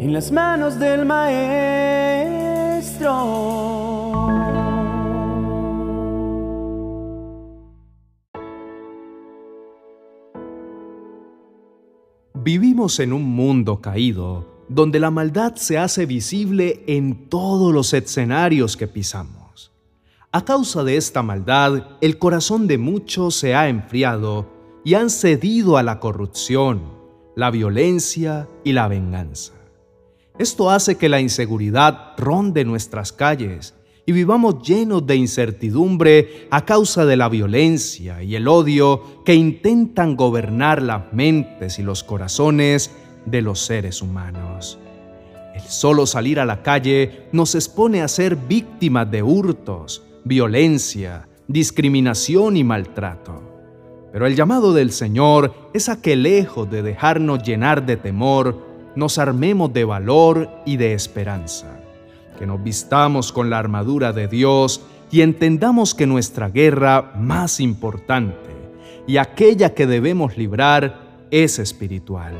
en las manos del Maestro. Vivimos en un mundo caído donde la maldad se hace visible en todos los escenarios que pisamos. A causa de esta maldad, el corazón de muchos se ha enfriado y han cedido a la corrupción, la violencia y la venganza. Esto hace que la inseguridad ronde nuestras calles y vivamos llenos de incertidumbre a causa de la violencia y el odio que intentan gobernar las mentes y los corazones de los seres humanos. El solo salir a la calle nos expone a ser víctimas de hurtos, violencia, discriminación y maltrato. Pero el llamado del Señor es a que lejos de dejarnos llenar de temor, nos armemos de valor y de esperanza, que nos vistamos con la armadura de Dios y entendamos que nuestra guerra más importante y aquella que debemos librar es espiritual.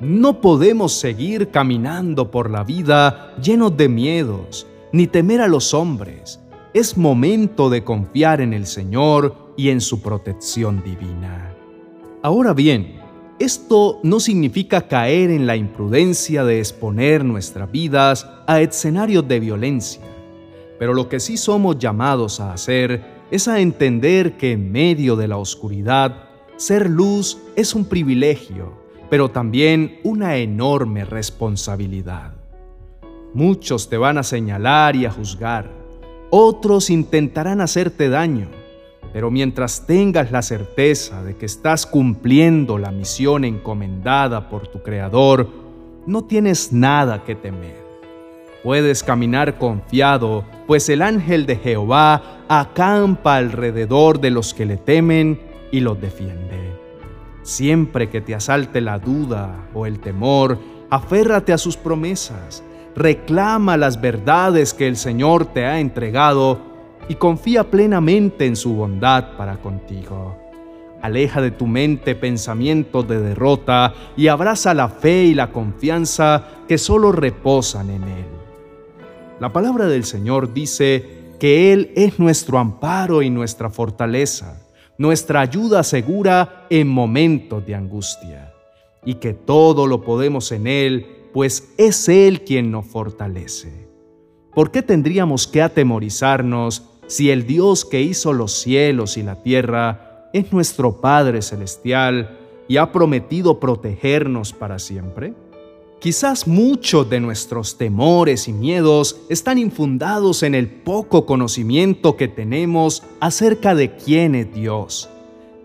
No podemos seguir caminando por la vida llenos de miedos, ni temer a los hombres. Es momento de confiar en el Señor y en su protección divina. Ahora bien, esto no significa caer en la imprudencia de exponer nuestras vidas a escenarios de violencia, pero lo que sí somos llamados a hacer es a entender que en medio de la oscuridad, ser luz es un privilegio pero también una enorme responsabilidad. Muchos te van a señalar y a juzgar, otros intentarán hacerte daño, pero mientras tengas la certeza de que estás cumpliendo la misión encomendada por tu Creador, no tienes nada que temer. Puedes caminar confiado, pues el ángel de Jehová acampa alrededor de los que le temen y los defiende. Siempre que te asalte la duda o el temor, aférrate a sus promesas, reclama las verdades que el Señor te ha entregado y confía plenamente en su bondad para contigo. Aleja de tu mente pensamientos de derrota y abraza la fe y la confianza que solo reposan en Él. La palabra del Señor dice que Él es nuestro amparo y nuestra fortaleza nuestra ayuda segura en momentos de angustia, y que todo lo podemos en Él, pues es Él quien nos fortalece. ¿Por qué tendríamos que atemorizarnos si el Dios que hizo los cielos y la tierra es nuestro Padre Celestial y ha prometido protegernos para siempre? Quizás muchos de nuestros temores y miedos están infundados en el poco conocimiento que tenemos acerca de quién es Dios.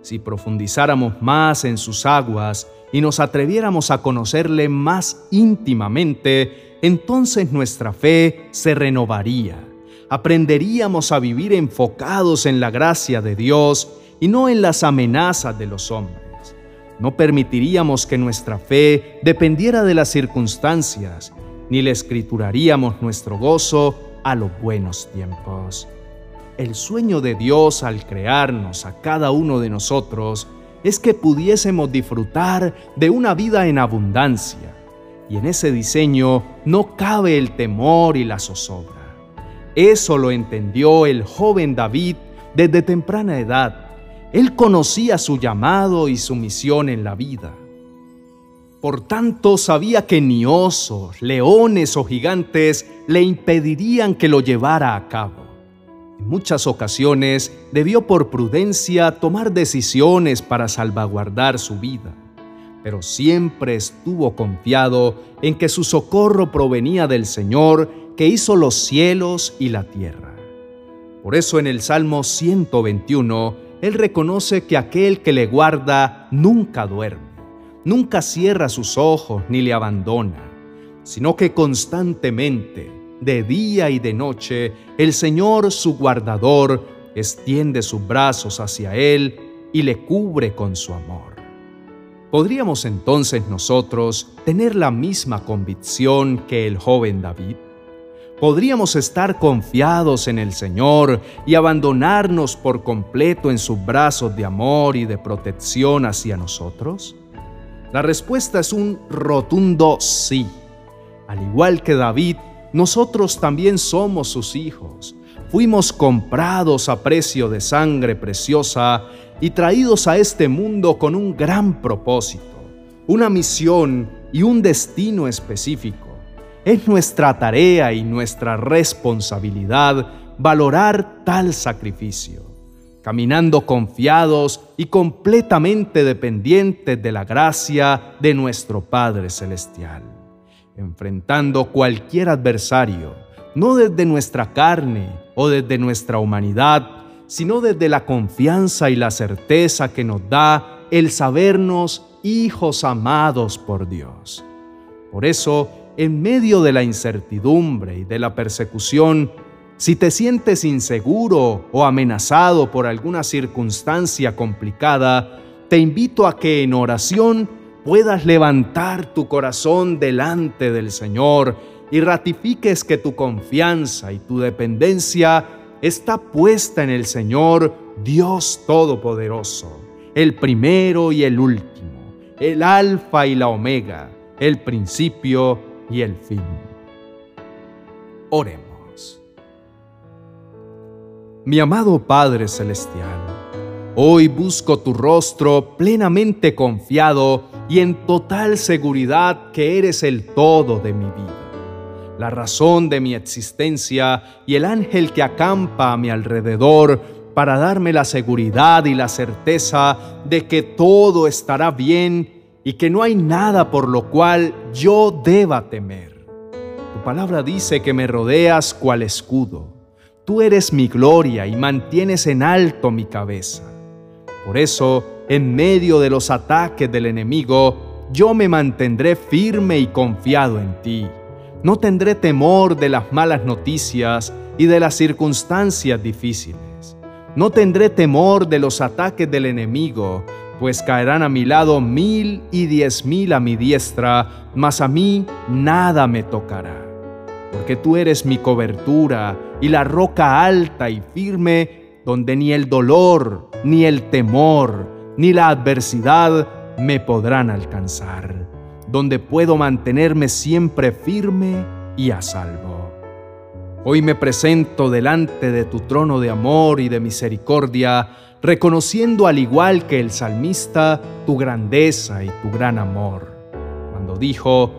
Si profundizáramos más en sus aguas y nos atreviéramos a conocerle más íntimamente, entonces nuestra fe se renovaría. Aprenderíamos a vivir enfocados en la gracia de Dios y no en las amenazas de los hombres. No permitiríamos que nuestra fe dependiera de las circunstancias, ni le escrituraríamos nuestro gozo a los buenos tiempos. El sueño de Dios al crearnos a cada uno de nosotros es que pudiésemos disfrutar de una vida en abundancia, y en ese diseño no cabe el temor y la zozobra. Eso lo entendió el joven David desde temprana edad él conocía su llamado y su misión en la vida. Por tanto, sabía que ni osos, leones o gigantes le impedirían que lo llevara a cabo. En muchas ocasiones debió por prudencia tomar decisiones para salvaguardar su vida, pero siempre estuvo confiado en que su socorro provenía del Señor que hizo los cielos y la tierra. Por eso en el Salmo 121 él reconoce que aquel que le guarda nunca duerme, nunca cierra sus ojos ni le abandona, sino que constantemente, de día y de noche, el Señor su guardador extiende sus brazos hacia él y le cubre con su amor. ¿Podríamos entonces nosotros tener la misma convicción que el joven David? Podríamos estar confiados en el Señor y abandonarnos por completo en sus brazos de amor y de protección hacia nosotros? La respuesta es un rotundo sí. Al igual que David, nosotros también somos sus hijos. Fuimos comprados a precio de sangre preciosa y traídos a este mundo con un gran propósito, una misión y un destino específico. Es nuestra tarea y nuestra responsabilidad valorar tal sacrificio, caminando confiados y completamente dependientes de la gracia de nuestro Padre Celestial, enfrentando cualquier adversario, no desde nuestra carne o desde nuestra humanidad, sino desde la confianza y la certeza que nos da el sabernos hijos amados por Dios. Por eso, en medio de la incertidumbre y de la persecución, si te sientes inseguro o amenazado por alguna circunstancia complicada, te invito a que en oración puedas levantar tu corazón delante del Señor y ratifiques que tu confianza y tu dependencia está puesta en el Señor Dios Todopoderoso, el primero y el último, el alfa y la omega, el principio y el fin. Oremos. Mi amado Padre Celestial, hoy busco tu rostro plenamente confiado y en total seguridad que eres el todo de mi vida la razón de mi existencia y el ángel que acampa a mi alrededor para darme la seguridad y la certeza de que todo estará bien y que no hay nada por lo cual yo deba temer. Tu palabra dice que me rodeas cual escudo. Tú eres mi gloria y mantienes en alto mi cabeza. Por eso, en medio de los ataques del enemigo, yo me mantendré firme y confiado en ti no tendré temor de las malas noticias y de las circunstancias difíciles. No tendré temor de los ataques del enemigo, pues caerán a mi lado mil y diez mil a mi diestra, mas a mí nada me tocará. Porque tú eres mi cobertura y la roca alta y firme, donde ni el dolor, ni el temor, ni la adversidad me podrán alcanzar donde puedo mantenerme siempre firme y a salvo. Hoy me presento delante de tu trono de amor y de misericordia, reconociendo al igual que el salmista tu grandeza y tu gran amor. Cuando dijo,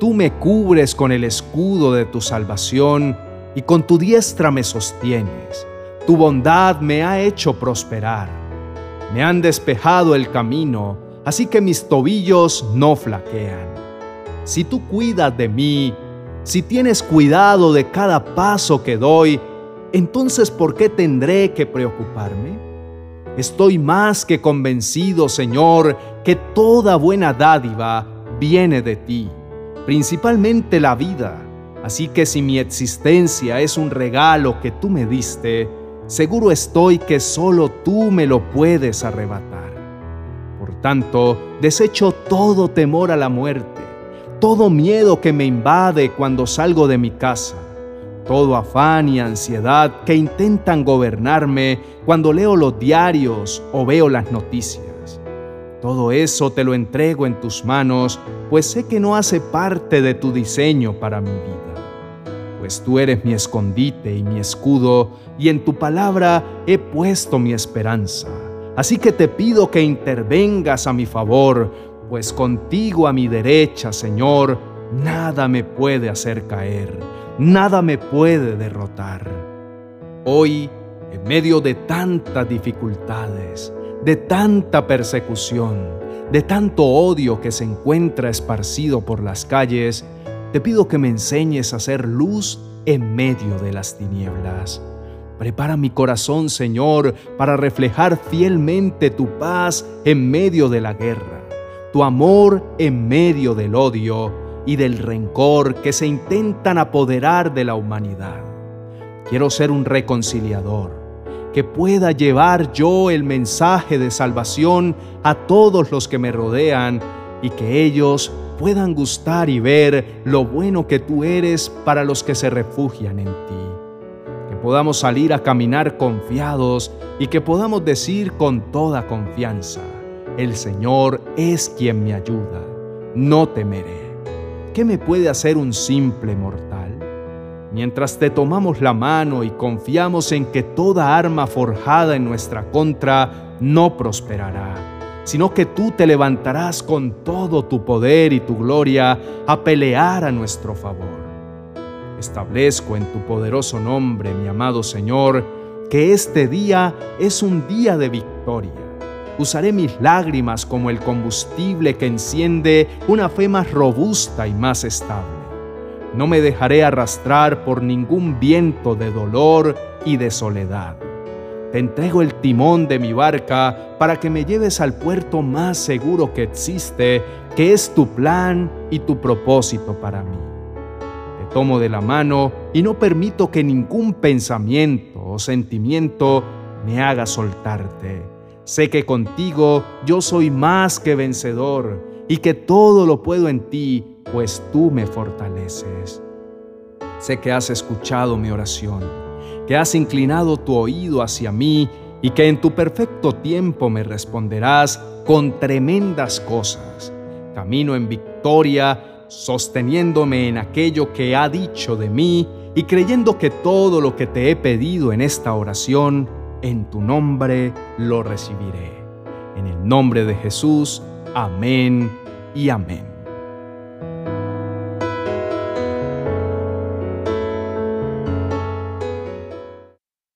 Tú me cubres con el escudo de tu salvación y con tu diestra me sostienes. Tu bondad me ha hecho prosperar. Me han despejado el camino así que mis tobillos no flaquean. Si tú cuidas de mí, si tienes cuidado de cada paso que doy, entonces ¿por qué tendré que preocuparme? Estoy más que convencido, Señor, que toda buena dádiva viene de ti, principalmente la vida. Así que si mi existencia es un regalo que tú me diste, seguro estoy que solo tú me lo puedes arrebatar tanto, desecho todo temor a la muerte, todo miedo que me invade cuando salgo de mi casa, todo afán y ansiedad que intentan gobernarme cuando leo los diarios o veo las noticias. Todo eso te lo entrego en tus manos, pues sé que no hace parte de tu diseño para mi vida. Pues tú eres mi escondite y mi escudo, y en tu palabra he puesto mi esperanza. Así que te pido que intervengas a mi favor, pues contigo a mi derecha, Señor, nada me puede hacer caer, nada me puede derrotar. Hoy, en medio de tantas dificultades, de tanta persecución, de tanto odio que se encuentra esparcido por las calles, te pido que me enseñes a hacer luz en medio de las tinieblas Prepara mi corazón, Señor, para reflejar fielmente tu paz en medio de la guerra, tu amor en medio del odio y del rencor que se intentan apoderar de la humanidad. Quiero ser un reconciliador, que pueda llevar yo el mensaje de salvación a todos los que me rodean y que ellos puedan gustar y ver lo bueno que tú eres para los que se refugian en ti podamos salir a caminar confiados y que podamos decir con toda confianza, el Señor es quien me ayuda, no temeré. ¿qué me puede hacer un simple mortal? Mientras te tomamos la mano y confiamos en que toda arma forjada en nuestra contra no prosperará, sino que tú te levantarás con todo tu poder y tu gloria a pelear a nuestro favor. Establezco en tu poderoso nombre, mi amado Señor, que este día es un día de victoria. Usaré mis lágrimas como el combustible que enciende una fe más robusta y más estable. No me dejaré arrastrar por ningún viento de dolor y de soledad. Te entrego el timón de mi barca para que me lleves al puerto más seguro que existe, que es tu plan y tu propósito para mí tomo de la mano y no permito que ningún pensamiento o sentimiento me haga soltarte. Sé que contigo yo soy más que vencedor y que todo lo puedo en ti, pues tú me fortaleces. Sé que has escuchado mi oración, que has inclinado tu oído hacia mí y que en tu perfecto tiempo me responderás con tremendas cosas. Camino en victoria sosteniéndome en aquello que ha dicho de mí y creyendo que todo lo que te he pedido en esta oración, en tu nombre lo recibiré. En el nombre de Jesús, amén y amén.